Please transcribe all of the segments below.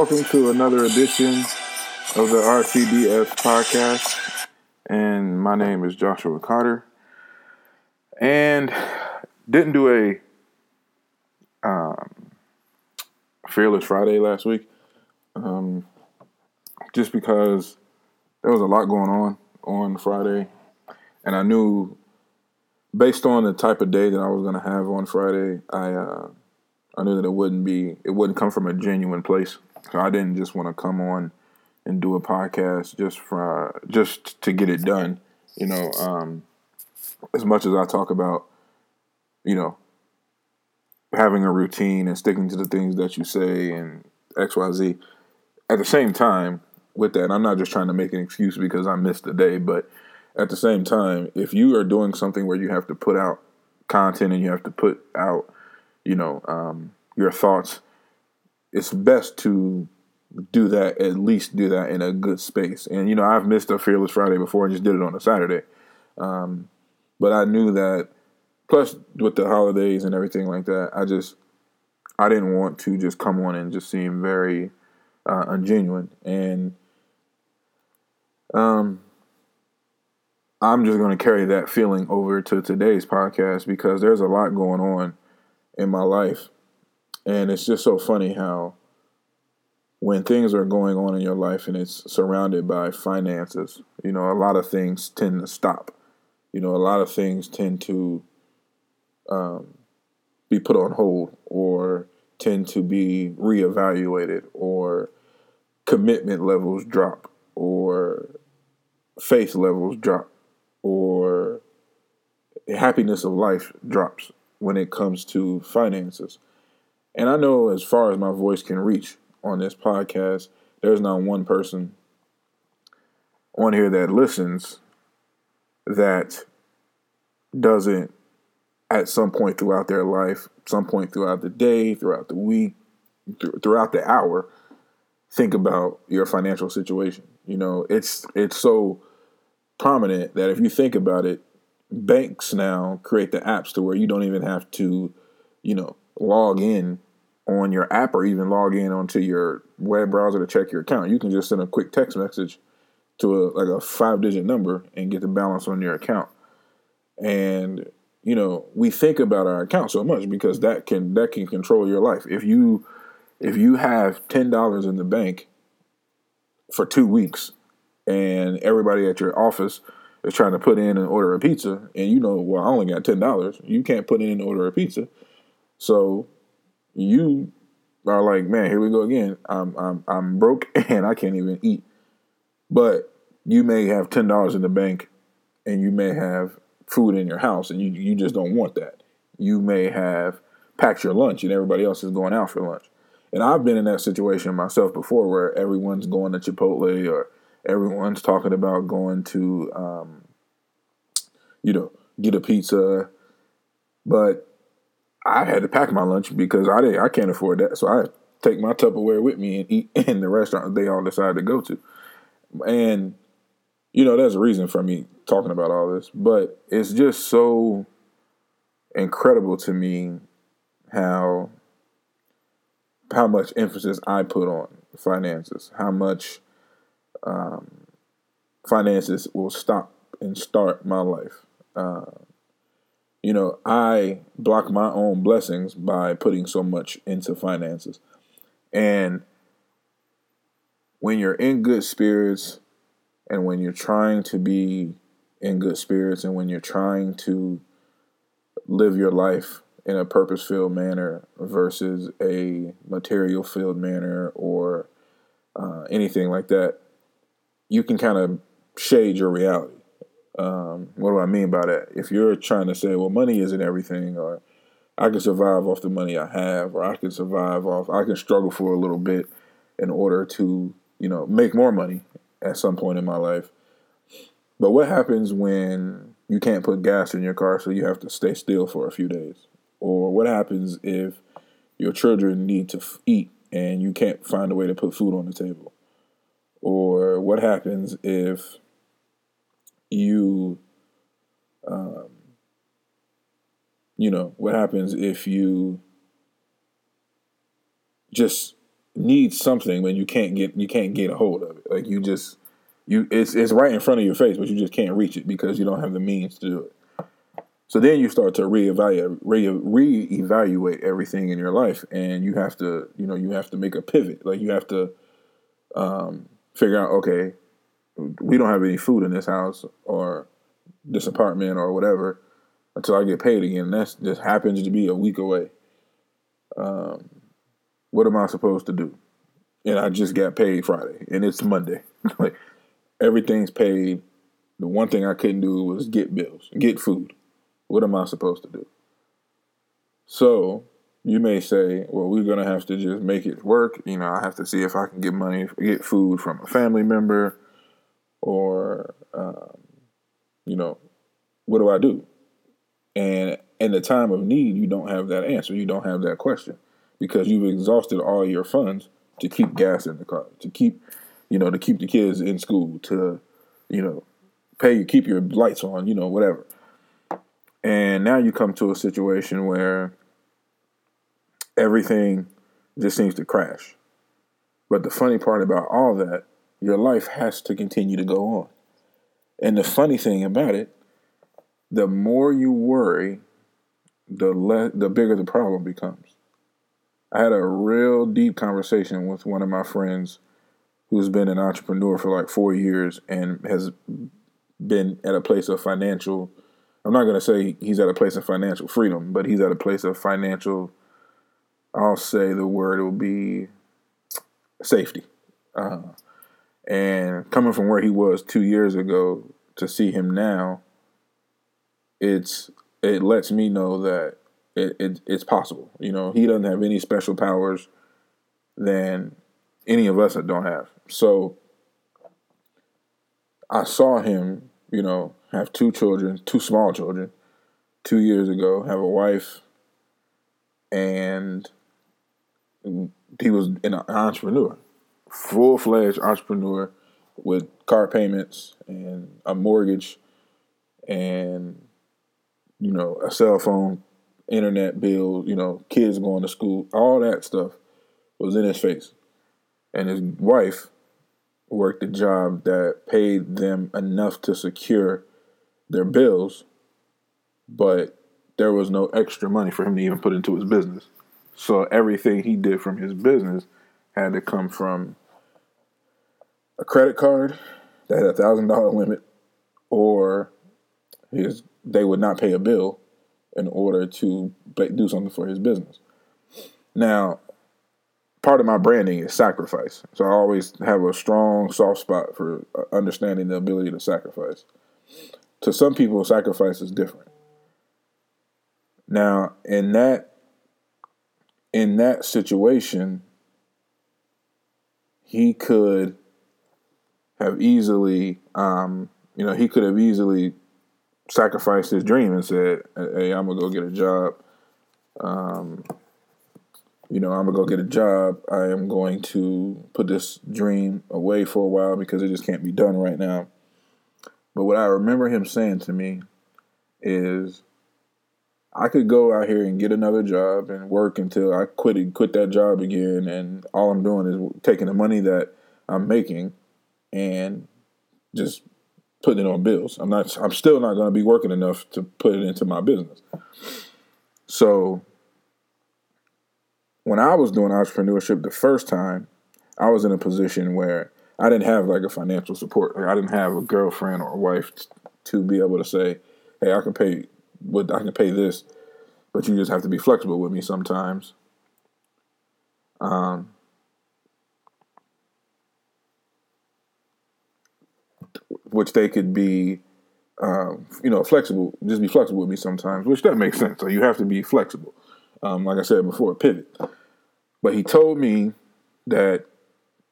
Welcome to another edition of the RCDS podcast. And my name is Joshua Carter. And didn't do a um, Fearless Friday last week. Um, just because there was a lot going on on Friday. And I knew, based on the type of day that I was going to have on Friday, I. Uh, I knew that it wouldn't be it wouldn't come from a genuine place. So I didn't just want to come on and do a podcast just for just to get it done. You know, um, as much as I talk about, you know, having a routine and sticking to the things that you say and X Y Z. At the same time, with that, I'm not just trying to make an excuse because I missed a day, but at the same time, if you are doing something where you have to put out content and you have to put out, you know, um, your thoughts it's best to do that at least do that in a good space. And you know i've missed a fearless friday before and just did it on a saturday. Um, but i knew that plus with the holidays and everything like that i just i didn't want to just come on and just seem very uh, ungenuine. And um i'm just going to carry that feeling over to today's podcast because there's a lot going on in my life and it's just so funny how when things are going on in your life and it's surrounded by finances, you know, a lot of things tend to stop. You know, a lot of things tend to um, be put on hold or tend to be reevaluated or commitment levels drop or faith levels drop or happiness of life drops when it comes to finances. And I know as far as my voice can reach on this podcast, there's not one person on here that listens that doesn't at some point throughout their life, some point throughout the day, throughout the week, th- throughout the hour, think about your financial situation. You know, it's it's so prominent that if you think about it, banks now create the apps to where you don't even have to, you know, log in on your app or even log in onto your web browser to check your account. You can just send a quick text message to a like a five digit number and get the balance on your account. And you know, we think about our account so much because that can that can control your life. If you if you have ten dollars in the bank for two weeks and everybody at your office is trying to put in and order a pizza and you know, well, I only got ten dollars, you can't put in and order a pizza. So you are like, man, here we go again. I'm I'm I'm broke and I can't even eat. But you may have ten dollars in the bank and you may have food in your house and you you just don't want that. You may have packed your lunch and everybody else is going out for lunch. And I've been in that situation myself before where everyone's going to Chipotle or everyone's talking about going to um, you know, get a pizza. But I had to pack my lunch because I didn't, I can't afford that. So I take my Tupperware with me and eat in the restaurant they all decided to go to. And you know, there's a reason for me talking about all this, but it's just so incredible to me how how much emphasis I put on finances, how much um, finances will stop and start my life. Uh, you know, I block my own blessings by putting so much into finances. And when you're in good spirits and when you're trying to be in good spirits and when you're trying to live your life in a purpose filled manner versus a material filled manner or uh, anything like that, you can kind of shade your reality. Um, what do I mean by that? If you're trying to say, well, money isn't everything, or I can survive off the money I have, or I can survive off, I can struggle for a little bit in order to, you know, make more money at some point in my life. But what happens when you can't put gas in your car, so you have to stay still for a few days? Or what happens if your children need to f- eat and you can't find a way to put food on the table? Or what happens if you um, you know what happens if you just need something when you can't get you can't get a hold of it. Like you just you it's it's right in front of your face, but you just can't reach it because you don't have the means to do it. So then you start to reevaluate re reevaluate everything in your life, and you have to you know you have to make a pivot. Like you have to um, figure out okay, we don't have any food in this house or this apartment or whatever until I get paid again. That just happens to be a week away. Um, what am I supposed to do? And I just got paid Friday, and it's Monday. like everything's paid. The one thing I couldn't do was get bills, get food. What am I supposed to do? So you may say, well, we're gonna have to just make it work. You know, I have to see if I can get money, get food from a family member, or um, you know, what do I do? And in the time of need, you don't have that answer. You don't have that question because you've exhausted all your funds to keep gas in the car, to keep, you know, to keep the kids in school, to, you know, pay, you, keep your lights on, you know, whatever. And now you come to a situation where everything just seems to crash. But the funny part about all that, your life has to continue to go on. And the funny thing about it, the more you worry, the le- the bigger the problem becomes. I had a real deep conversation with one of my friends who's been an entrepreneur for like four years and has been at a place of financial. I'm not going to say he's at a place of financial freedom, but he's at a place of financial. I'll say the word will be safety. Uh, and coming from where he was two years ago to see him now, it's it lets me know that it, it, it's possible. You know, he doesn't have any special powers than any of us that don't have. So I saw him, you know, have two children, two small children, two years ago, have a wife, and he was an entrepreneur, full fledged entrepreneur with car payments and a mortgage and you know a cell phone internet bill, you know, kids going to school, all that stuff was in his face. And his wife worked a job that paid them enough to secure their bills, but there was no extra money for him to even put into his business. So everything he did from his business had to come from a credit card that had a thousand dollar limit, or his they would not pay a bill in order to do something for his business. Now, part of my branding is sacrifice. So I always have a strong soft spot for uh, understanding the ability to sacrifice. To some people, sacrifice is different. Now, in that in that situation, he could have easily, um, you know, he could have easily sacrificed his dream and said, "Hey, I'm gonna go get a job. Um, you know, I'm gonna go get a job. I am going to put this dream away for a while because it just can't be done right now." But what I remember him saying to me is, I could go out here and get another job and work until I quit quit that job again, and all I'm doing is taking the money that I'm making and just putting it on bills. I'm not. I'm still not going to be working enough to put it into my business. So when I was doing entrepreneurship the first time, I was in a position where I didn't have like a financial support. Like I didn't have a girlfriend or a wife to be able to say, "Hey, I can pay what I can pay this," but you just have to be flexible with me sometimes. Um, which they could be, um, you know, flexible. Just be flexible with me sometimes, which that makes sense. So you have to be flexible. Um, like I said before, pivot. But he told me that,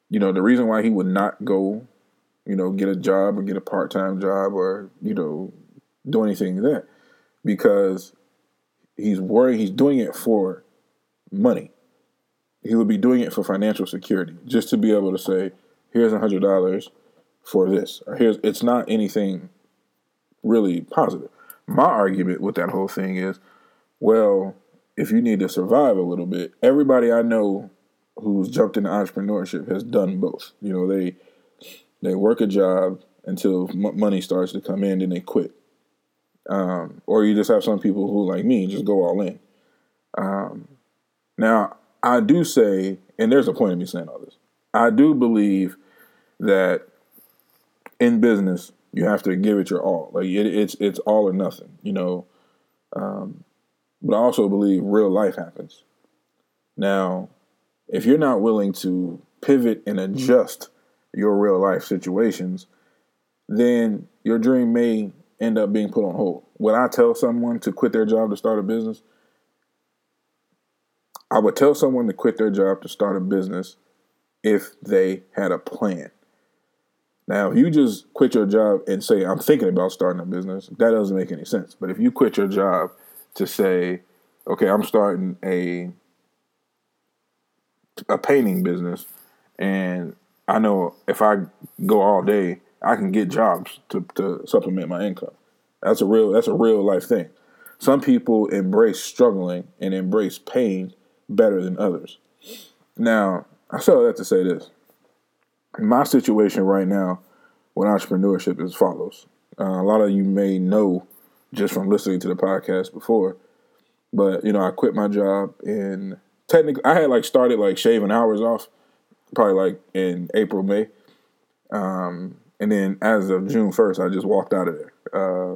you know, the reason why he would not go, you know, get a job or get a part time job or you know, do anything like that, because he's worried. He's doing it for money. He would be doing it for financial security, just to be able to say, "Here's a hundred dollars for this. Or here's it's not anything really positive. My argument with that whole thing is, well, if you need to survive a little bit, everybody I know who's jumped into entrepreneurship has done both. You know, they they work a job until m- money starts to come in, then they quit. Um, or you just have some people who, like me, just go all in. Um, now, I do say, and there's a point in me saying all this. I do believe that in business you have to give it your all. Like it, it's it's all or nothing, you know. Um, but I also believe real life happens. Now, if you're not willing to pivot and adjust your real life situations, then your dream may end up being put on hold. Would I tell someone to quit their job to start a business? I would tell someone to quit their job to start a business if they had a plan. Now, if you just quit your job and say, I'm thinking about starting a business, that doesn't make any sense. But if you quit your job to say, okay, I'm starting a a painting business and I know if I go all day, I can get jobs to, to supplement my income. That's a real that's a real life thing. Some people embrace struggling and embrace pain better than others. Now, I say that to say this my situation right now with entrepreneurship is as follows. Uh, a lot of you may know just from listening to the podcast before, but you know, I quit my job and technically I had like started like shaving hours off, probably like in April, May. Um, and then as of June first, I just walked out of there. Uh,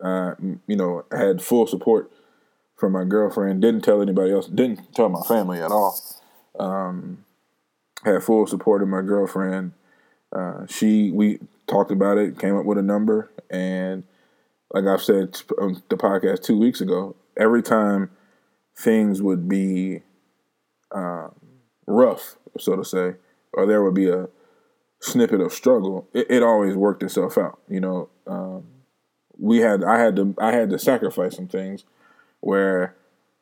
uh, you know, I had full support from my girlfriend. Didn't tell anybody else. Didn't tell my family at all. Um, had full support of my girlfriend. Uh, she we talked about it, came up with a number, and like I've said on the podcast two weeks ago, every time things would be um, rough, so to say, or there would be a snippet of struggle, it, it always worked itself out. You know, um, we had I had to I had to sacrifice some things where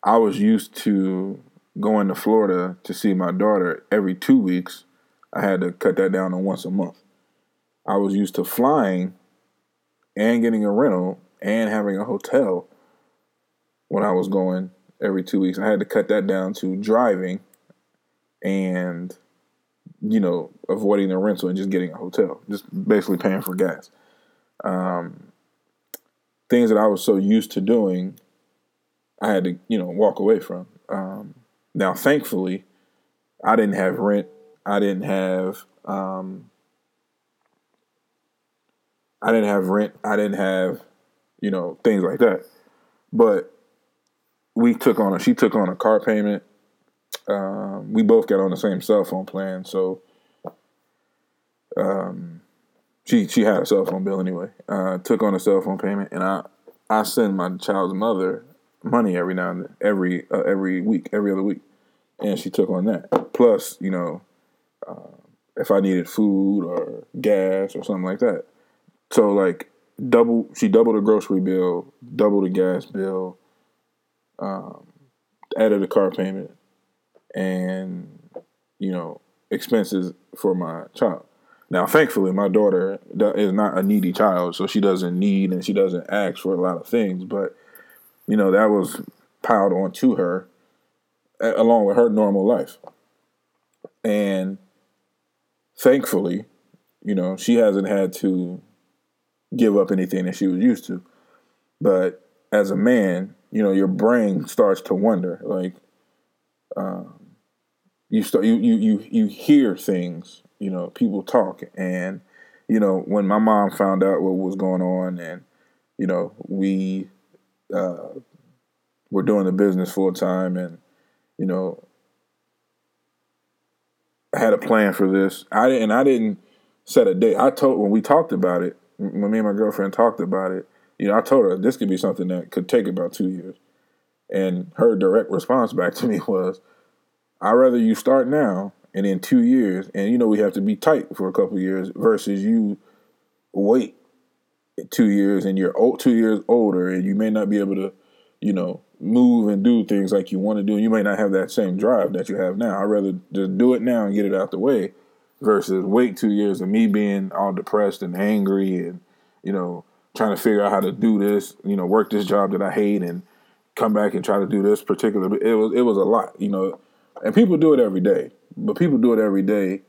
I was used to going to Florida to see my daughter every two weeks, I had to cut that down to once a month. I was used to flying and getting a rental and having a hotel when I was going every two weeks. I had to cut that down to driving and, you know, avoiding the rental and just getting a hotel, just basically paying for gas. Um, things that I was so used to doing, I had to, you know, walk away from. Um, now, thankfully, I didn't have rent. I didn't have. Um, I didn't have rent. I didn't have, you know, things like that. But we took on a. She took on a car payment. Um, we both got on the same cell phone plan, so um, she she had a cell phone bill anyway. Uh, took on a cell phone payment, and I I send my child's mother money every now and then, every uh, every week, every other week, and she took on that. Plus, you know, uh, if I needed food or gas or something like that, so like double, she doubled the grocery bill, doubled the gas bill, um, added a car payment, and you know expenses for my child. Now, thankfully, my daughter is not a needy child, so she doesn't need and she doesn't ask for a lot of things. But you know, that was piled onto her along with her normal life. And thankfully, you know, she hasn't had to give up anything that she was used to. But as a man, you know, your brain starts to wonder, like, um, you start you you you you hear things, you know, people talk, and you know, when my mom found out what was going on, and you know, we uh, were doing the business full time, and you know, I had a plan for this. I didn't. I didn't set a date. I told when we talked about it, when me and my girlfriend talked about it. You know, I told her this could be something that could take about two years, and her direct response back to me was, "I'd rather you start now and in two years, and you know we have to be tight for a couple years versus you wait two years and you're old, two years older and you may not be able to, you know, move and do things like you want to do. And you may not have that same drive that you have now. I'd rather just do it now and get it out the way versus wait two years of me being all depressed and angry and, you know, trying to figure out how to do this, you know, work this job that I hate and come back and try to do this particular. It was, it was a lot, you know, and people do it every day, but people do it every day,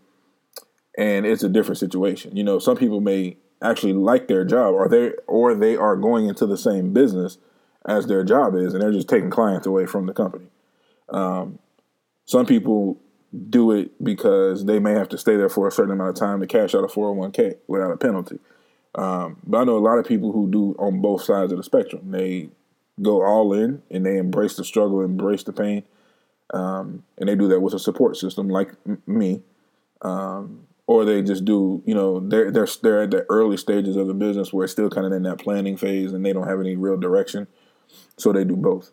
and it's a different situation. You know, some people may actually like their job, or they or they are going into the same business as their job is, and they're just taking clients away from the company. Um, some people do it because they may have to stay there for a certain amount of time to cash out a 401k without a penalty. Um, but I know a lot of people who do on both sides of the spectrum. They go all in and they embrace the struggle, embrace the pain, um, and they do that with a support system like m- me. Um, or they just do, you know, they're they're they're at the early stages of the business where it's still kind of in that planning phase and they don't have any real direction, so they do both.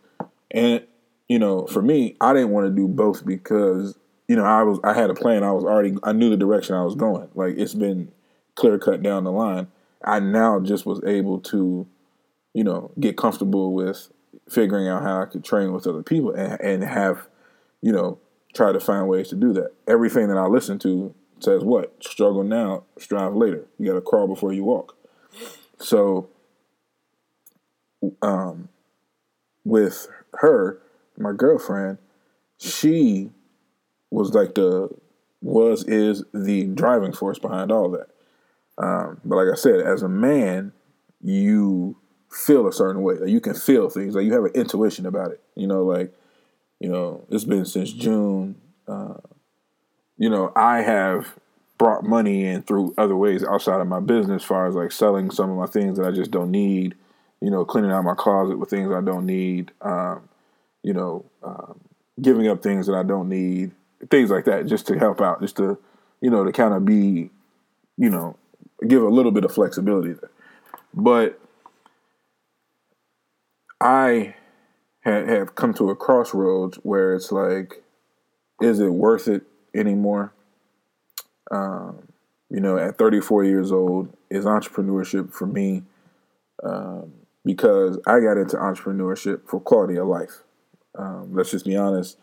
And you know, for me, I didn't want to do both because you know I was I had a plan. I was already I knew the direction I was going. Like it's been clear cut down the line. I now just was able to, you know, get comfortable with figuring out how I could train with other people and, and have, you know, try to find ways to do that. Everything that I listened to says what? Struggle now, strive later. You got to crawl before you walk. So, um, with her, my girlfriend, she was like the was is the driving force behind all that. Um, but like I said, as a man, you feel a certain way. Like you can feel things. Like you have an intuition about it. You know, like you know, it's been since June. Uh, you know, I have brought money in through other ways outside of my business, as far as like selling some of my things that I just don't need. You know, cleaning out my closet with things I don't need. Um, you know, um, giving up things that I don't need, things like that, just to help out, just to, you know, to kind of be, you know, give a little bit of flexibility there. But I have, have come to a crossroads where it's like, is it worth it anymore? Um, you know, at 34 years old, is entrepreneurship for me um, because I got into entrepreneurship for quality of life. Um, let's just be honest.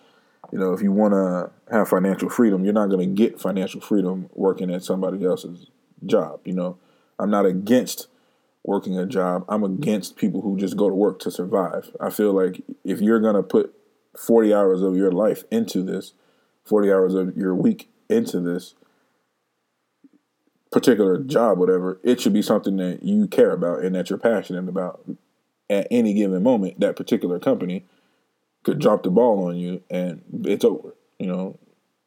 You know, if you want to have financial freedom, you're not going to get financial freedom working at somebody else's job. You know, I'm not against working a job. I'm against people who just go to work to survive. I feel like if you're going to put 40 hours of your life into this, 40 hours of your week into this particular job, whatever, it should be something that you care about and that you're passionate about. At any given moment, that particular company could drop the ball on you and it's over, you know.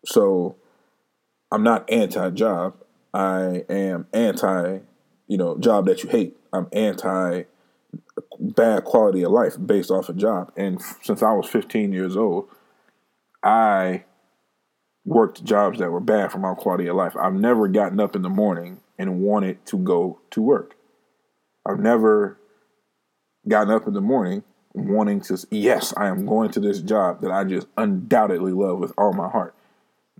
So I'm not anti job. I am anti, you know, job that you hate. I'm anti bad quality of life based off a job. And since I was 15 years old, I worked jobs that were bad for my quality of life. I've never gotten up in the morning and wanted to go to work. I've never gotten up in the morning wanting to, yes, I am going to this job that I just undoubtedly love with all my heart.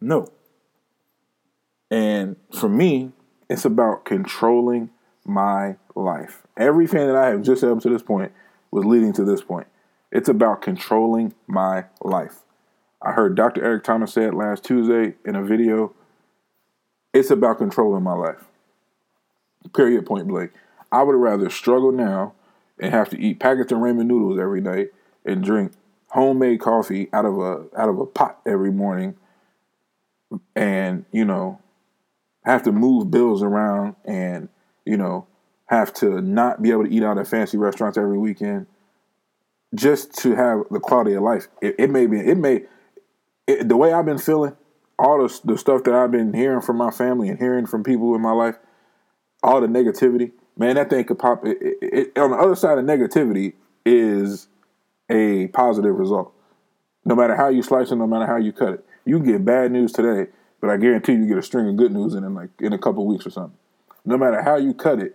No, and for me, it's about controlling my life. Everything that I have just said up to this point was leading to this point. It's about controlling my life. I heard Dr. Eric Thomas say it last Tuesday in a video. It's about controlling my life. Period, point blank. I would rather struggle now and have to eat packets of ramen noodles every night and drink homemade coffee out of a out of a pot every morning and you know have to move bills around and, you know, have to not be able to eat out at fancy restaurants every weekend just to have the quality of life. It, it may be, it may, it, the way I've been feeling, all the, the stuff that I've been hearing from my family and hearing from people in my life, all the negativity, man, that thing could pop. It, it, on the other side of negativity is a positive result. No matter how you slice it, no matter how you cut it, you get bad news today but I guarantee you get a string of good news in in like in a couple weeks or something. No matter how you cut it,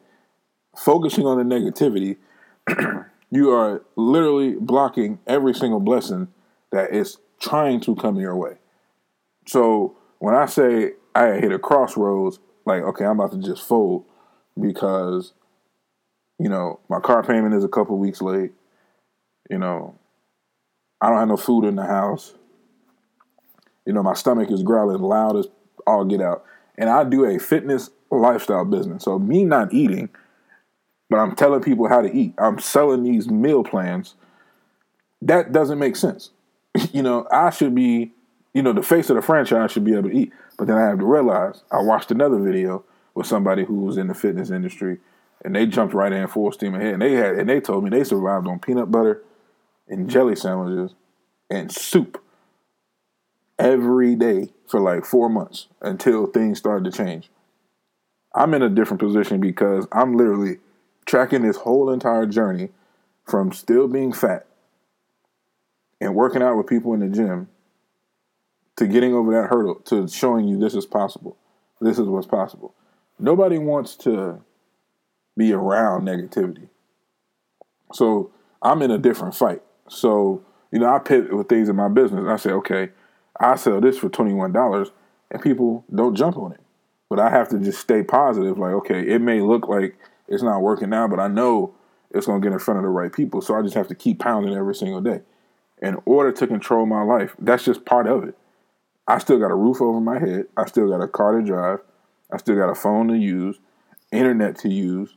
focusing on the negativity, you are literally blocking every single blessing that is trying to come your way. So when I say I hit a crossroads, like okay, I'm about to just fold because you know my car payment is a couple weeks late. You know, I don't have no food in the house. You know, my stomach is growling loud as all get out. And I do a fitness lifestyle business. So me not eating, but I'm telling people how to eat. I'm selling these meal plans. That doesn't make sense. you know, I should be you know, the face of the franchise should be able to eat. But then I have to realize I watched another video with somebody who was in the fitness industry, and they jumped right in full steam ahead. And they had and they told me they survived on peanut butter and jelly sandwiches and soup every day for like four months until things started to change. I'm in a different position because I'm literally tracking this whole entire journey from still being fat and working out with people in the gym to getting over that hurdle to showing you this is possible. This is what's possible. Nobody wants to be around negativity. So I'm in a different fight. So, you know, I pivot with things in my business. I say, okay, I sell this for $21 and people don't jump on it. But I have to just stay positive. Like, okay, it may look like it's not working now, but I know it's going to get in front of the right people. So I just have to keep pounding every single day in order to control my life. That's just part of it. I still got a roof over my head. I still got a car to drive. I still got a phone to use, internet to use.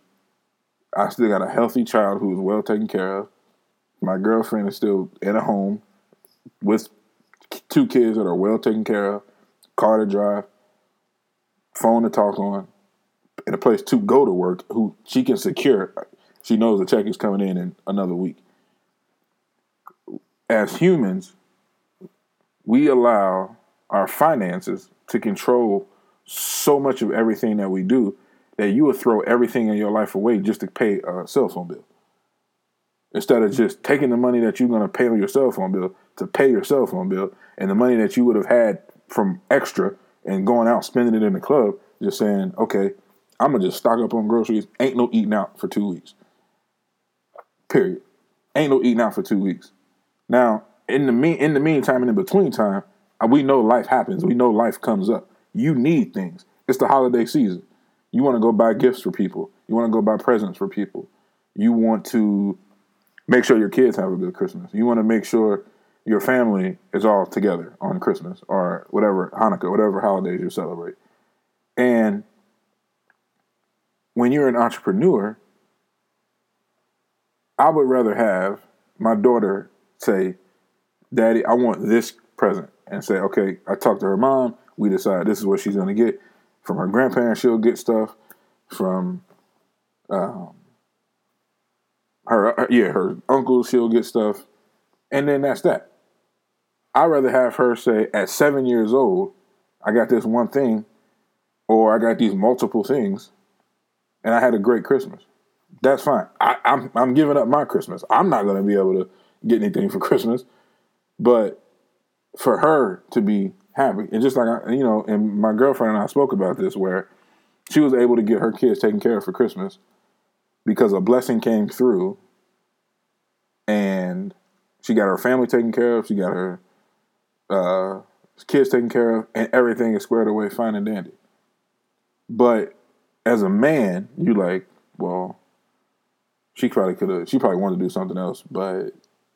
I still got a healthy child who is well taken care of. My girlfriend is still in a home with two kids that are well taken care of, car to drive, phone to talk on, and a place to go to work who she can secure. She knows the check is coming in in another week. As humans, we allow our finances to control so much of everything that we do that you would throw everything in your life away just to pay a cell phone bill. Instead of just taking the money that you're going to pay on your cell phone bill to pay your cell phone bill and the money that you would have had from extra and going out spending it in the club, just saying, okay, I'm going to just stock up on groceries. Ain't no eating out for two weeks. Period. Ain't no eating out for two weeks. Now, in the mean in the meantime and in between time, uh, we know life happens. We know life comes up. You need things. It's the holiday season. You want to go buy gifts for people. You want to go buy presents for people. You want to make sure your kids have a good Christmas. You want to make sure your family is all together on Christmas or whatever, Hanukkah, whatever holidays you celebrate. And when you're an entrepreneur, I would rather have my daughter say, Daddy, I want this present. And say, okay, I talked to her mom. We decide this is what she's going to get. From her grandparents, she'll get stuff. From um, her, her, yeah, her uncles, she'll get stuff. And then that's that. I'd rather have her say, at seven years old, I got this one thing, or I got these multiple things, and I had a great Christmas. That's fine. I, I'm I'm giving up my Christmas. I'm not going to be able to get anything for Christmas, but for her to be happy, and just like I, you know, and my girlfriend and I spoke about this, where she was able to get her kids taken care of for Christmas because a blessing came through, and she got her family taken care of. She got her uh, kids taken care of, and everything is squared away, fine and dandy. But as a man, you like, well, she probably could have. She probably wanted to do something else, but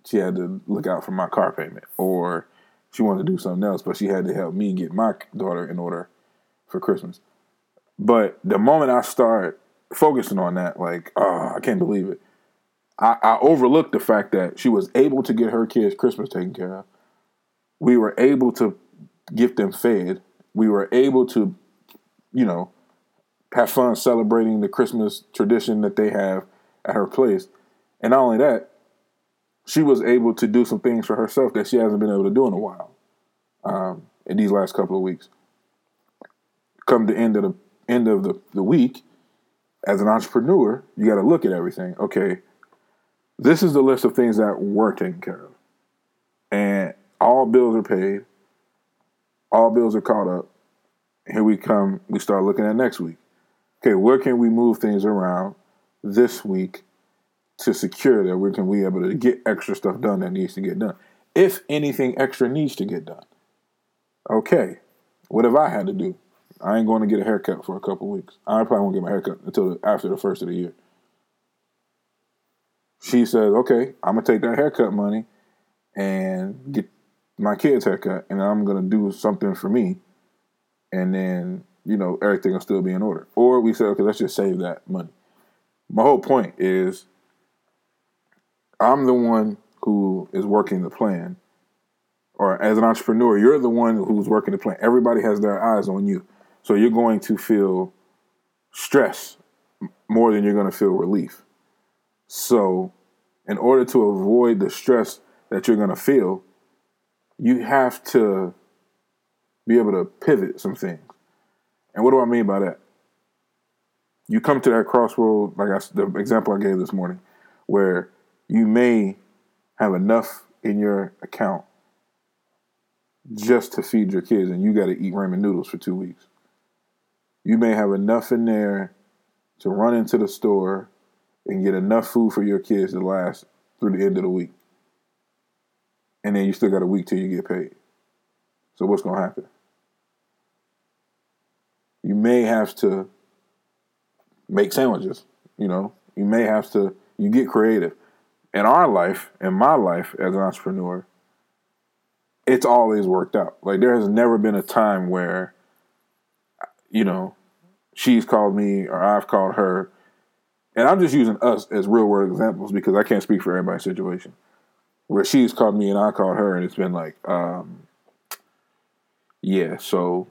she had to look out for my car payment, or she wanted to do something else, but she had to help me get my daughter in order for Christmas. But the moment I start focusing on that, like, oh, I can't believe it. I, I overlooked the fact that she was able to get her kids Christmas taken care of. We were able to get them fed. We were able to, you know, have fun celebrating the Christmas tradition that they have at her place. And not only that, she was able to do some things for herself that she hasn't been able to do in a while um, in these last couple of weeks. Come the end of the end of the, the week, as an entrepreneur, you got to look at everything. Okay, this is the list of things that we're taken care of. And all bills are paid, all bills are caught up. Here we come, we start looking at next week. Okay, where can we move things around this week to secure that we can be able to get extra stuff done that needs to get done? If anything extra needs to get done. Okay, what have I had to do? I ain't going to get a haircut for a couple weeks. I probably won't get my haircut until after the first of the year. She says, "Okay, I'm gonna take that haircut money and get my kid's haircut, and I'm gonna do something for me, and then you know everything will still be in order." Or we say, "Okay, let's just save that money." My whole point is, I'm the one who is working the plan or as an entrepreneur, you're the one who's working the plan. Everybody has their eyes on you. So you're going to feel stress more than you're going to feel relief. So, in order to avoid the stress that you're going to feel, you have to be able to pivot some things. And what do I mean by that? You come to that crossroad, like I, the example I gave this morning, where you may have enough in your account just to feed your kids, and you got to eat ramen noodles for two weeks. You may have enough in there to run into the store and get enough food for your kids to last through the end of the week. And then you still got a week till you get paid. So what's going to happen? You may have to make sandwiches, you know. You may have to you get creative. In our life, in my life as an entrepreneur, it's always worked out. Like there has never been a time where you know, she's called me or I've called her and I'm just using us as real world examples because I can't speak for everybody's situation. Where she's called me and I called her, and it's been like, um, yeah, so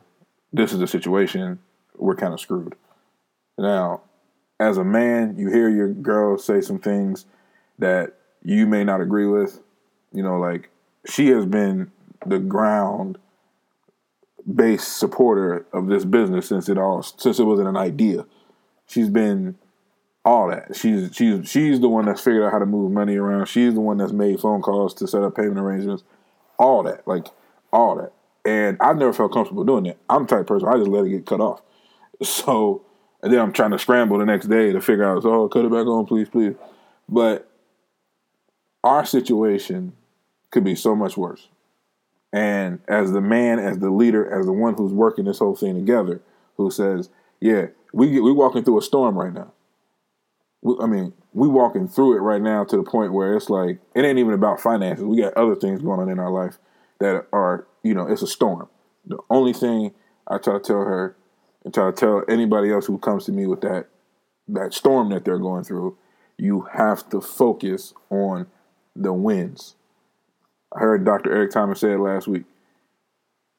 this is the situation. We're kind of screwed. Now, as a man, you hear your girl say some things that you may not agree with. You know, like she has been the ground based supporter of this business since it all since it wasn't an idea. She's been all that. She's she's she's the one that's figured out how to move money around. She's the one that's made phone calls to set up payment arrangements. All that, like all that. And I've never felt comfortable doing that. I'm the type person I just let it get cut off. So and then I'm trying to scramble the next day to figure out, oh, cut it back on, please, please. But our situation could be so much worse. And as the man, as the leader, as the one who's working this whole thing together, who says, yeah, we we walking through a storm right now we, I mean, we're walking through it right now to the point where it's like it ain't even about finances. We got other things going on in our life that are, you know, it's a storm. The only thing I try to tell her and try to tell anybody else who comes to me with that that storm that they're going through, you have to focus on the wins. I heard Dr. Eric Thomas say it last week.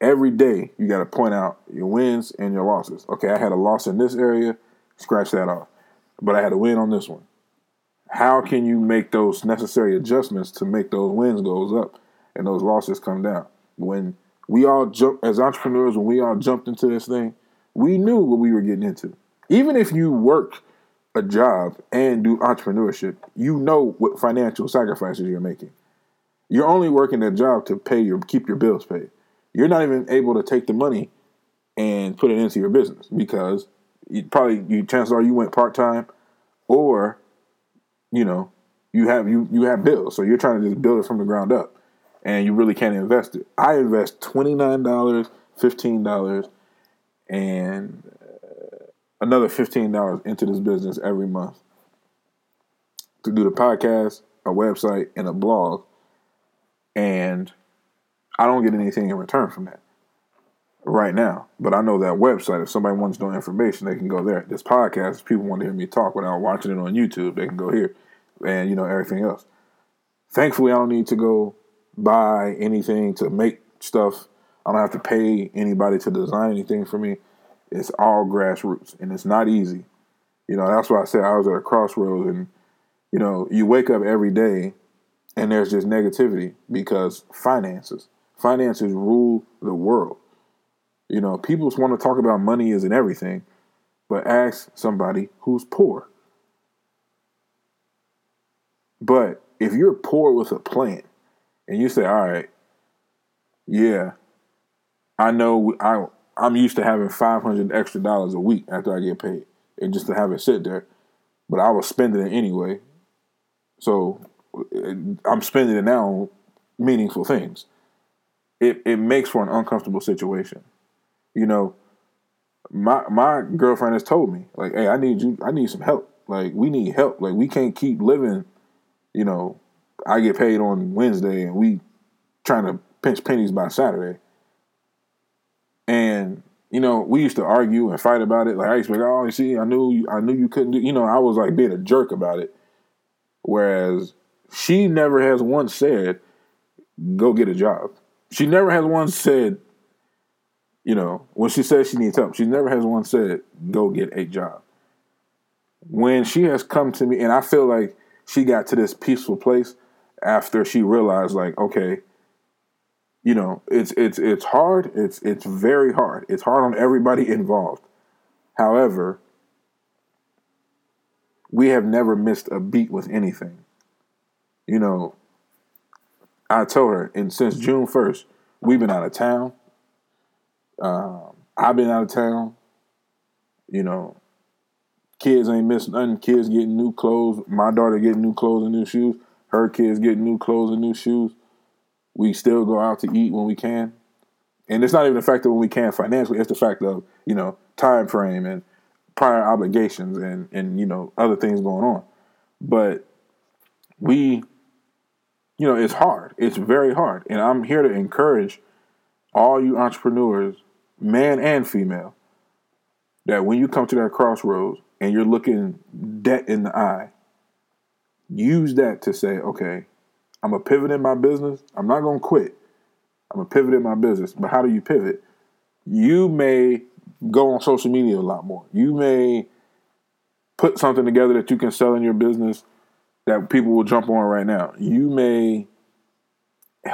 Every day you got to point out your wins and your losses. Okay, I had a loss in this area, scratch that off but I had a win on this one. How can you make those necessary adjustments to make those wins goes up and those losses come down? When we all jump as entrepreneurs, when we all jumped into this thing, we knew what we were getting into. Even if you work a job and do entrepreneurship, you know what financial sacrifices you're making. You're only working that job to pay your keep your bills paid. You're not even able to take the money and put it into your business because you probably you chances are you went part time, or you know you have you you have bills, so you're trying to just build it from the ground up, and you really can't invest it. I invest twenty nine dollars, fifteen dollars, and another fifteen dollars into this business every month to do the podcast, a website, and a blog, and I don't get anything in return from that right now. But I know that website, if somebody wants know information, they can go there. This podcast, if people want to hear me talk without watching it on YouTube, they can go here and, you know, everything else. Thankfully, I don't need to go buy anything to make stuff. I don't have to pay anybody to design anything for me. It's all grassroots and it's not easy. You know, that's why I said I was at a crossroads and, you know, you wake up every day and there's just negativity because finances. Finances rule the world you know, people want to talk about money isn't everything, but ask somebody who's poor. But if you're poor with a plan and you say, all right, yeah, I know I, I'm used to having 500 extra dollars a week after I get paid and just to have it sit there, but I was spending it anyway. So uh, I'm spending it now on meaningful things. It, it makes for an uncomfortable situation you know, my my girlfriend has told me like, hey, I need you, I need some help. Like we need help. Like we can't keep living. You know, I get paid on Wednesday and we trying to pinch pennies by Saturday. And you know, we used to argue and fight about it. Like I used to be like, oh, you see, I knew, you, I knew you couldn't do. You know, I was like being a jerk about it. Whereas she never has once said, "Go get a job." She never has once said, you know, when she says she needs help, she never has once said, go get a job. When she has come to me, and I feel like she got to this peaceful place after she realized, like, okay, you know, it's it's it's hard. It's it's very hard. It's hard on everybody involved. However, we have never missed a beat with anything. You know, I told her, and since June first, we've been out of town. Um, I've been out of town. You know, kids ain't missing nothing. Kids getting new clothes. My daughter getting new clothes and new shoes. Her kids getting new clothes and new shoes. We still go out to eat when we can. And it's not even the fact that when we can financially, it's the fact of, you know, time frame and prior obligations and, and you know, other things going on. But we you know, it's hard. It's very hard. And I'm here to encourage all you entrepreneurs, man and female, that when you come to that crossroads and you're looking debt in the eye, use that to say, okay, I'm a pivot in my business. I'm not to quit. I'm a pivot in my business. But how do you pivot? You may go on social media a lot more. You may put something together that you can sell in your business that people will jump on right now. You may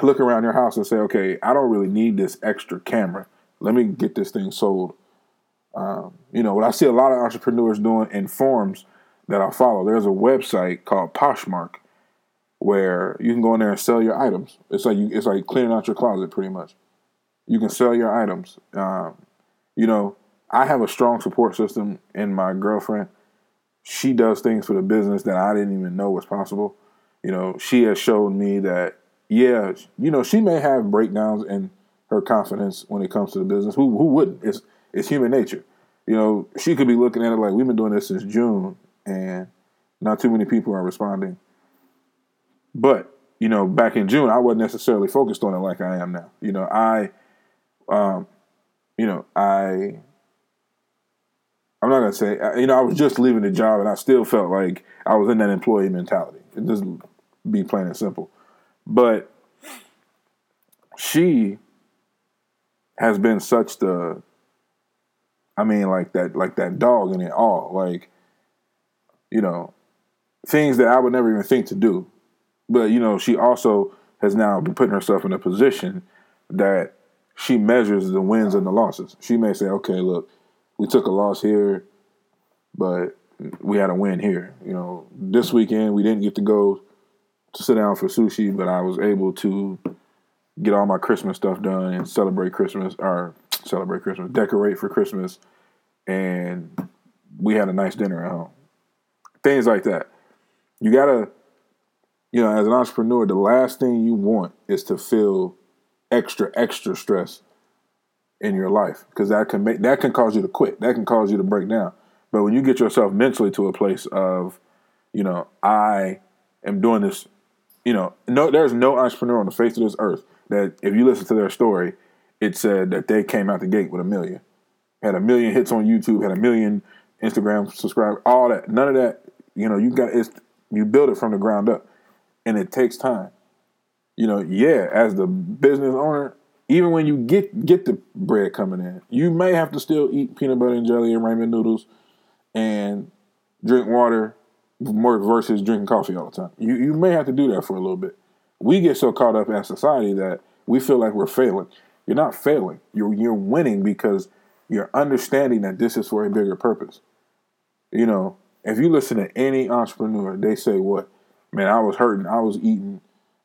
look around your house and say, okay, I don't really need this extra camera. Let me get this thing sold. Um, you know, what I see a lot of entrepreneurs doing in forums that I follow, there's a website called Poshmark where you can go in there and sell your items. It's like you, it's like cleaning out your closet pretty much. You can sell your items. Um, you know, I have a strong support system in my girlfriend she does things for the business that I didn't even know was possible. You know, she has shown me that, yeah, you know, she may have breakdowns in her confidence when it comes to the business. Who who wouldn't? It's it's human nature. You know, she could be looking at it like we've been doing this since June and not too many people are responding. But, you know, back in June I wasn't necessarily focused on it like I am now. You know, I um you know, I I'm not gonna say you know I was just leaving the job and I still felt like I was in that employee mentality. It just be plain and simple. But she has been such the I mean like that like that dog in it all. Like, you know, things that I would never even think to do. But, you know, she also has now been putting herself in a position that she measures the wins and the losses. She may say, okay, look, we took a loss here, but we had a win here. You know, this weekend we didn't get to go to sit down for sushi, but I was able to get all my Christmas stuff done and celebrate Christmas or celebrate Christmas, decorate for Christmas, and we had a nice dinner at home. Things like that. You gotta, you know, as an entrepreneur, the last thing you want is to feel extra, extra stress in your life because that can make that can cause you to quit. That can cause you to break down. But when you get yourself mentally to a place of, you know, I am doing this, you know, no, there's no entrepreneur on the face of this earth that if you listen to their story, it said that they came out the gate with a million, had a million hits on YouTube, had a million Instagram subscribers, all that. None of that. You know, you got it's you build it from the ground up, and it takes time. You know, yeah, as the business owner, even when you get get the bread coming in, you may have to still eat peanut butter and jelly and ramen noodles and drink water more versus drinking coffee all the time. You you may have to do that for a little bit. We get so caught up as society that we feel like we're failing. You're not failing. You're you're winning because you're understanding that this is for a bigger purpose. You know, if you listen to any entrepreneur, they say what? Man, I was hurting. I was eating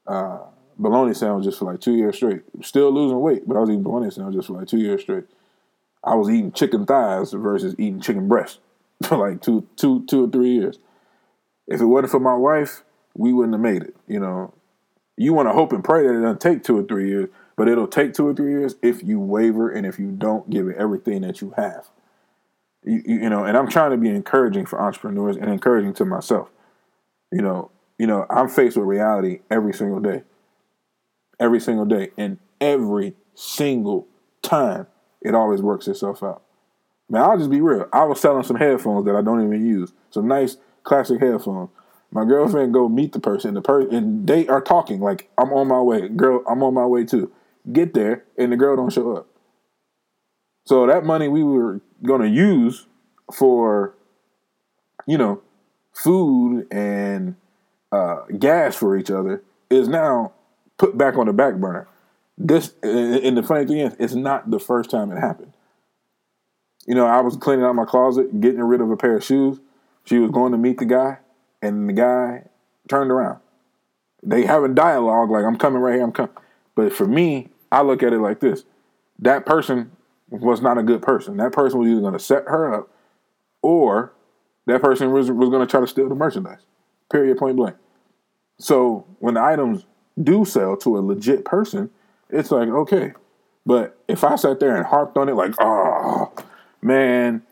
uh, bologna sandwiches for like two years straight. Still losing weight, but I was eating bologna sandwiches for like two years straight. I was eating chicken thighs versus eating chicken breast for like two, two, two or three years. If it wasn't for my wife, we wouldn't have made it. You know, you want to hope and pray that it doesn't take two or three years, but it'll take two or three years if you waver and if you don't give it everything that you have. You, you, you know, and I'm trying to be encouraging for entrepreneurs and encouraging to myself. You know, you know, I'm faced with reality every single day every single day. And every single time, it always works itself out. Man, I'll just be real. I was selling some headphones that I don't even use. Some nice classic headphones. My girlfriend go meet the person, the person, and they are talking like I'm on my way. Girl, I'm on my way too. get there and the girl don't show up. So that money we were to use for, you know, food and uh, gas for each other is now put back on the back burner. This and the funny thing is, it's not the first time it happened. You know, I was cleaning out my closet, getting rid of a pair of shoes. She was going to meet the guy, and the guy turned around. They have a dialogue like, "I'm coming right here. I'm coming." But for me, I look at it like this: that person was not a good person. That person was either going to set her up, or that person was was going to try to steal the merchandise. Period. Point blank. So when the items do sell to a legit person, it's like okay. But if I sat there and harped on it like, oh man,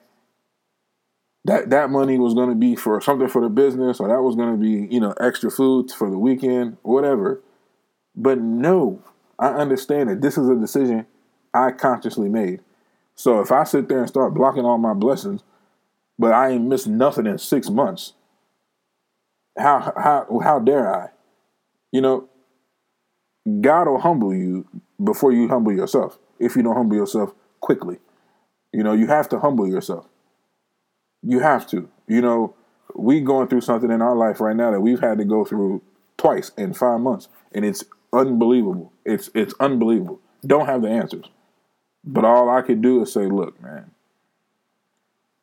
that that money was going to be for something for the business, or that was going to be you know extra food for the weekend, whatever. But no, I understand that this is a decision I consciously made. So if I sit there and start blocking all my blessings, but I ain't missed nothing in six months, how how how dare I? You know, God will humble you before you humble yourself. If you don't humble yourself quickly, you know you have to humble yourself. You have to. You know, we going through something in our life right now that we've had to go through twice in five months, and it's unbelievable. It's it's unbelievable. Don't have the answers, but all I could do is say, look, man,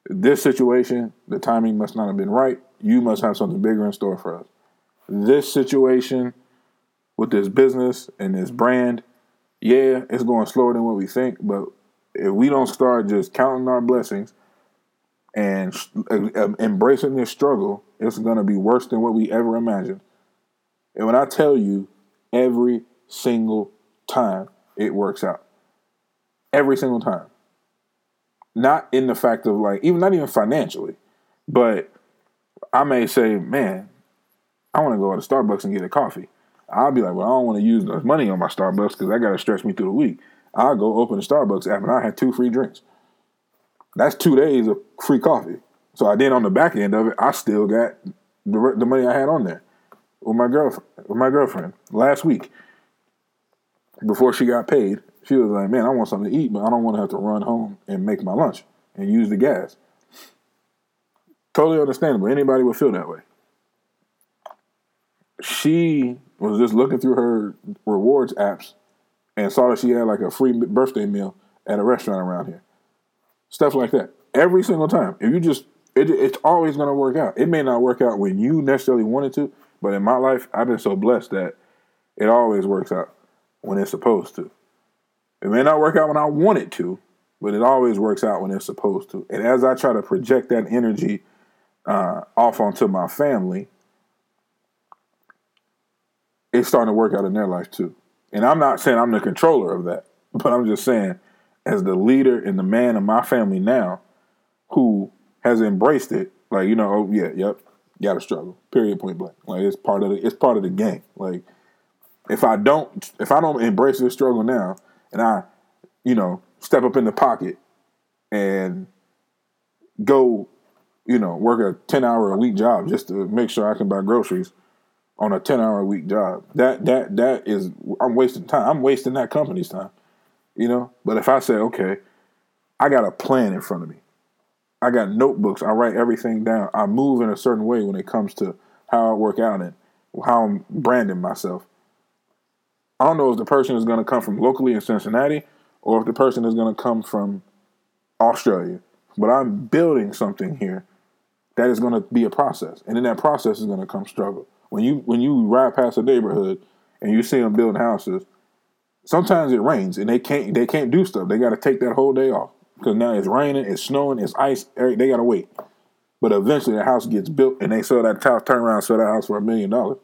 this situation, the timing must not have been right. You must have something bigger in store for us. This situation with this business and this brand, yeah, it's going slower than what we think, but if we don't start just counting our blessings and embracing this struggle, it's going to be worse than what we ever imagined. And when I tell you, every single time it works out, every single time. Not in the fact of like, even not even financially, but I may say, man, I want to go to Starbucks and get a coffee. I'll be like, well, I don't want to use the money on my Starbucks because that got to stretch me through the week. I'll go open the Starbucks app and I had two free drinks. That's two days of free coffee. So I did on the back end of it, I still got the, the money I had on there with my girlfriend. With my girlfriend last week, before she got paid, she was like, "Man, I want something to eat, but I don't want to have to run home and make my lunch and use the gas." Totally understandable. Anybody would feel that way. She was just looking through her rewards apps and saw that she had like a free birthday meal at a restaurant around here. Stuff like that. Every single time. If you just, it, it's always going to work out. It may not work out when you necessarily wanted to, but in my life, I've been so blessed that it always works out when it's supposed to. It may not work out when I want it to, but it always works out when it's supposed to. And as I try to project that energy uh, off onto my family, it's starting to work out in their life too. And I'm not saying I'm the controller of that, but I'm just saying, as the leader and the man of my family now, who has embraced it, like you know, oh yeah, yep, got to struggle. Period. Point blank. Like it's part of the it's part of the game. Like if I don't if I don't embrace this struggle now, and I, you know, step up in the pocket and go, you know, work a ten hour a week job just to make sure I can buy groceries on a 10 hour a week job. That that that is I'm wasting time. I'm wasting that company's time. You know? But if I say, okay, I got a plan in front of me. I got notebooks. I write everything down. I move in a certain way when it comes to how I work out and how I'm branding myself. I don't know if the person is going to come from locally in Cincinnati or if the person is going to come from Australia. But I'm building something here that is going to be a process. And in that process is going to come struggle. When you when you ride past a neighborhood and you see them building houses, sometimes it rains and they can't they can't do stuff. They got to take that whole day off because now it's raining, it's snowing, it's ice. They got to wait. But eventually the house gets built and they sell that house, turn around, sell that house for a million dollars.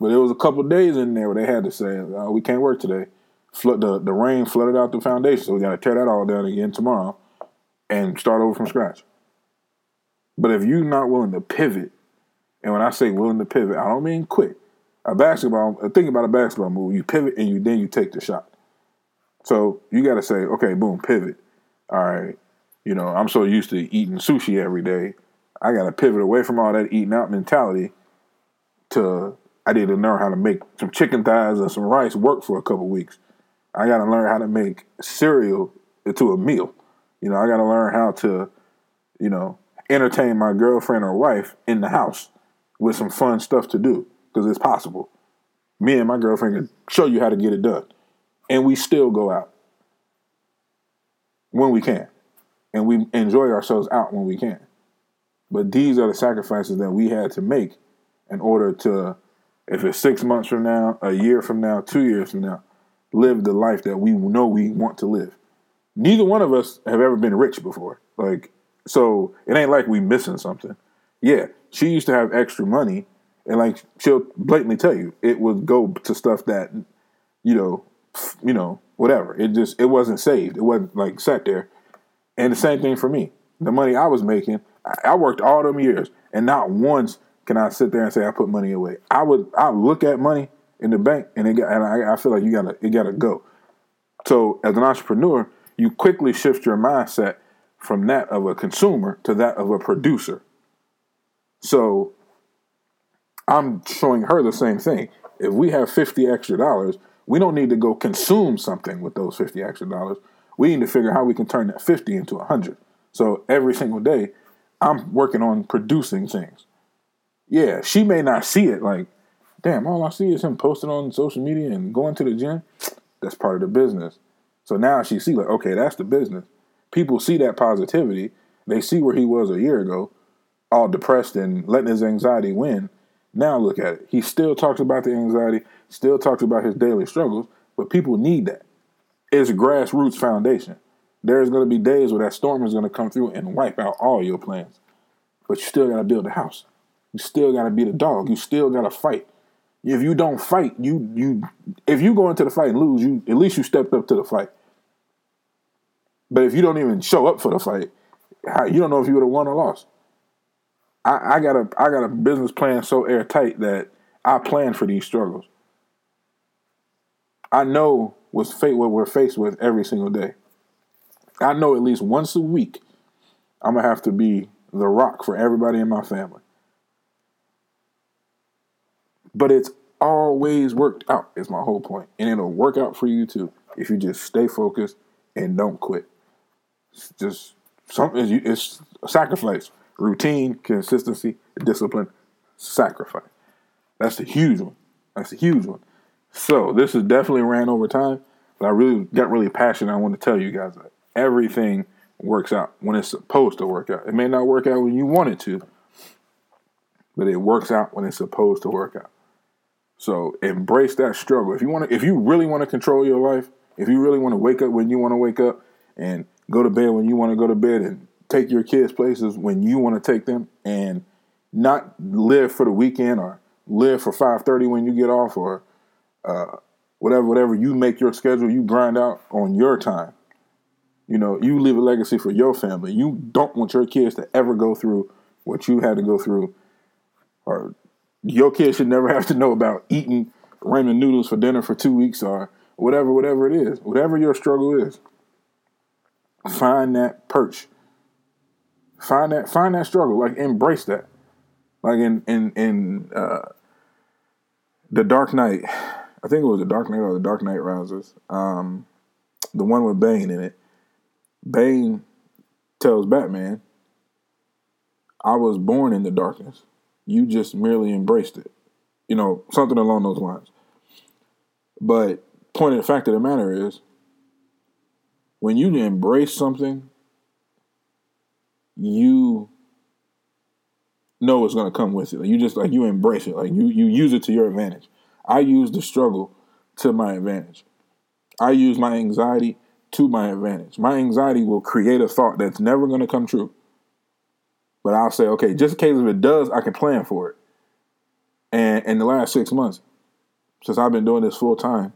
But there was a couple days in there where they had to say, oh, "We can't work today." Flood the the rain flooded out the foundation, so we got to tear that all down again tomorrow and start over from scratch. But if you're not willing to pivot and when I say willing to pivot, I don't mean quit. A basketball, a think about a basketball move. You pivot and you then you take the shot. So you got to say, okay, boom, pivot. All right, you know, I'm so used to eating sushi every day. I got to pivot away from all that eating out mentality to I need to learn how to make some chicken thighs and some rice work for a couple weeks. I got to learn how to make cereal into a meal. You know, I got to learn how to, you know, entertain my girlfriend or wife in the house with some fun stuff to do because it's possible. Me and my girlfriend can show you how to get it done, and we still go out when we can, and we enjoy ourselves out when we can. But these are the sacrifices that we had to make in order to, if it's six months from now, a year from now, two years from now, live the life that we know we want to live. Neither one of us have ever been rich before. Like, so it ain't like we missing something. Yeah, she used to have extra money, and like she'll blatantly tell you, it would go to stuff that, you know, you know, whatever. It just it wasn't saved. It wasn't like sat there. And the same thing for me. The money I was making, I worked all them years, and not once can I sit there and say I put money away. I would I look at money in the bank, and it got, and I, I feel like you gotta it gotta go. So as an entrepreneur, you quickly shift your mindset from that of a consumer to that of a producer. So I'm showing her the same thing. If we have 50 extra dollars, we don't need to go consume something with those 50 extra dollars. We need to figure how we can turn that 50 into 100. So every single day, I'm working on producing things. Yeah, she may not see it like, damn, all I see is him posting on social media and going to the gym. That's part of the business. So now she see like, okay, that's the business. People see that positivity. They see where he was a year ago, all depressed and letting his anxiety win. Now look at it. He still talks about the anxiety, still talks about his daily struggles, but people need that. It's grassroots foundation. There's going to be days where that storm is going to come through and wipe out all your plans. But you still got to build a house. You still got to be the dog. You still got to fight. If you don't fight, you you if you go into the fight and lose, you at least you stepped up to the fight. But if you don't even show up for the fight, you don't know if you would have won or lost. I, I got a I got a business plan so airtight that I plan for these struggles. I know what's fate what we're faced with every single day. I know at least once a week I'm gonna have to be the rock for everybody in my family. But it's always worked out, is my whole point. And it'll work out for you too if you just stay focused and don't quit. Just something, it's sacrifice. Routine, consistency, discipline, sacrifice. That's a huge one. That's a huge one. So this is definitely ran over time, but I really got really passionate. I want to tell you guys that everything works out when it's supposed to work out. It may not work out when you want it to, but it works out when it's supposed to work out. So embrace that struggle. If you want to, if you really want to control your life, if you really want to wake up when you want to wake up and go to bed when you want to go to bed and take your kids places when you want to take them and not live for the weekend or live for 5:30 when you get off or uh, whatever whatever. You make your schedule you grind out on your time. You know you leave a legacy for your family. You don't want your kids to ever go through what you had to go through or your kids should never have to know about eating ramen noodles for dinner for two weeks or whatever, whatever it is, whatever your struggle is. Find that perch. Find that, find that struggle. Like embrace that. Like in in in uh, the Dark Knight, I think it was the Dark Knight or the Dark Knight Rises. Um, the one with Bane in it. Bane tells Batman, "I was born in the darkness." You just merely embraced it. You know, something along those lines. But point of the fact of the matter is, when you embrace something, you know it's going to come with it. You just like you embrace it. Like you you use it to your advantage. I use the struggle to my advantage. I use my anxiety to my advantage. My anxiety will create a thought that's never going to come true. But I'll say, okay, just in case if it does, I can plan for it. And in the last six months, since I've been doing this full time,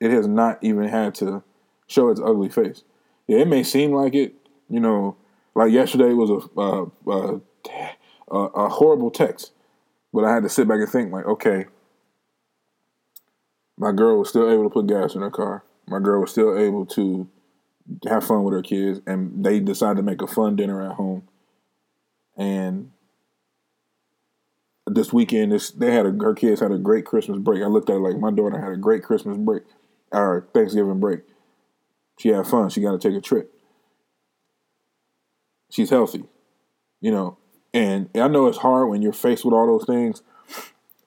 it has not even had to show its ugly face. Yeah, it may seem like it, you know, like yesterday was a a, horrible text, but I had to sit back and think, like, okay, my girl was still able to put gas in her car. My girl was still able to have fun with her kids, and they decided to make a fun dinner at home. And this weekend, this they had a, her kids had a great Christmas break. I looked at it like my daughter had a great Christmas break, or Thanksgiving break. She had fun. She got to take a trip. She's healthy, you know. And I know it's hard when you're faced with all those things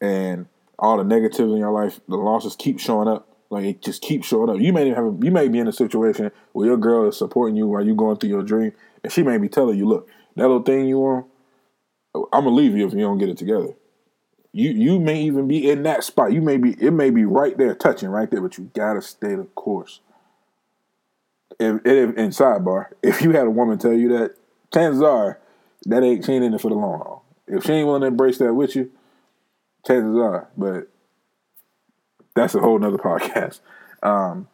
and all the negativity in your life. The losses keep showing up. Like it just keeps showing up. You may have you may be in a situation where your girl is supporting you while you're going through your dream, and she may be telling you, "Look, that little thing you want, I'm gonna leave you if you don't get it together." You you may even be in that spot. You may be it may be right there, touching right there, but you gotta stay the course. If, if in sidebar, if you had a woman tell you that, chances are that ain't she ain't in it for the long haul. If she ain't willing to embrace that with you, chances are. But that's a whole nother podcast. Um,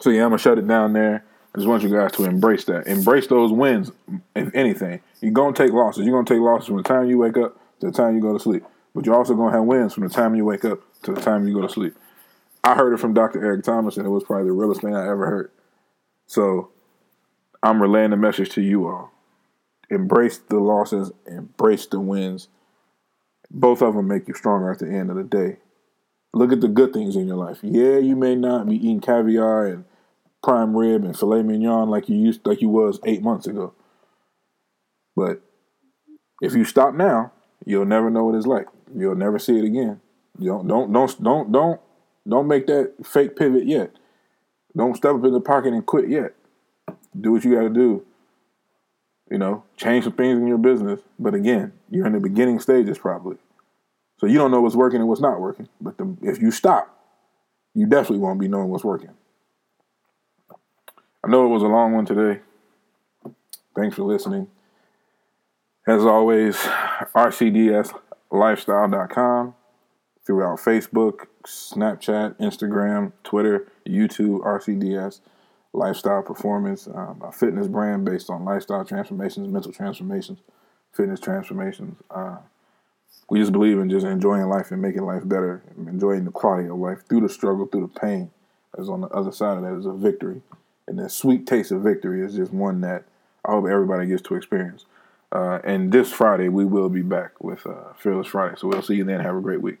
so yeah, I'm gonna shut it down there. I just want you guys to embrace that. Embrace those wins. If anything, you're gonna take losses. You're gonna take losses from the time you wake up to the time you go to sleep. But you're also gonna have wins from the time you wake up to the time you go to sleep. I heard it from Dr. Eric Thomas, and it was probably the realest thing I ever heard. So I'm relaying the message to you all. Embrace the losses, embrace the wins. Both of them make you stronger at the end of the day. Look at the good things in your life. Yeah, you may not be eating caviar and prime rib and filet mignon like you used like you was eight months ago. But if you stop now, you'll never know what it's like. You'll never see it again. You don't don't don't don't don't don't make that fake pivot yet. Don't step up in the pocket and quit yet. Do what you got to do. You know, change some things in your business. But again, you're in the beginning stages probably. So you don't know what's working and what's not working. But the, if you stop, you definitely won't be knowing what's working. I know it was a long one today. Thanks for listening. As always, rcdslifestyle.com throughout Facebook, Snapchat, Instagram, Twitter, YouTube, RCDS, Lifestyle Performance, um, a fitness brand based on lifestyle transformations, mental transformations, fitness transformations. Uh, we just believe in just enjoying life and making life better, enjoying the quality of life through the struggle, through the pain. As on the other side of that is a victory. And the sweet taste of victory is just one that I hope everybody gets to experience. Uh, and this Friday, we will be back with uh, Fearless Friday. So we'll see you then. Have a great week.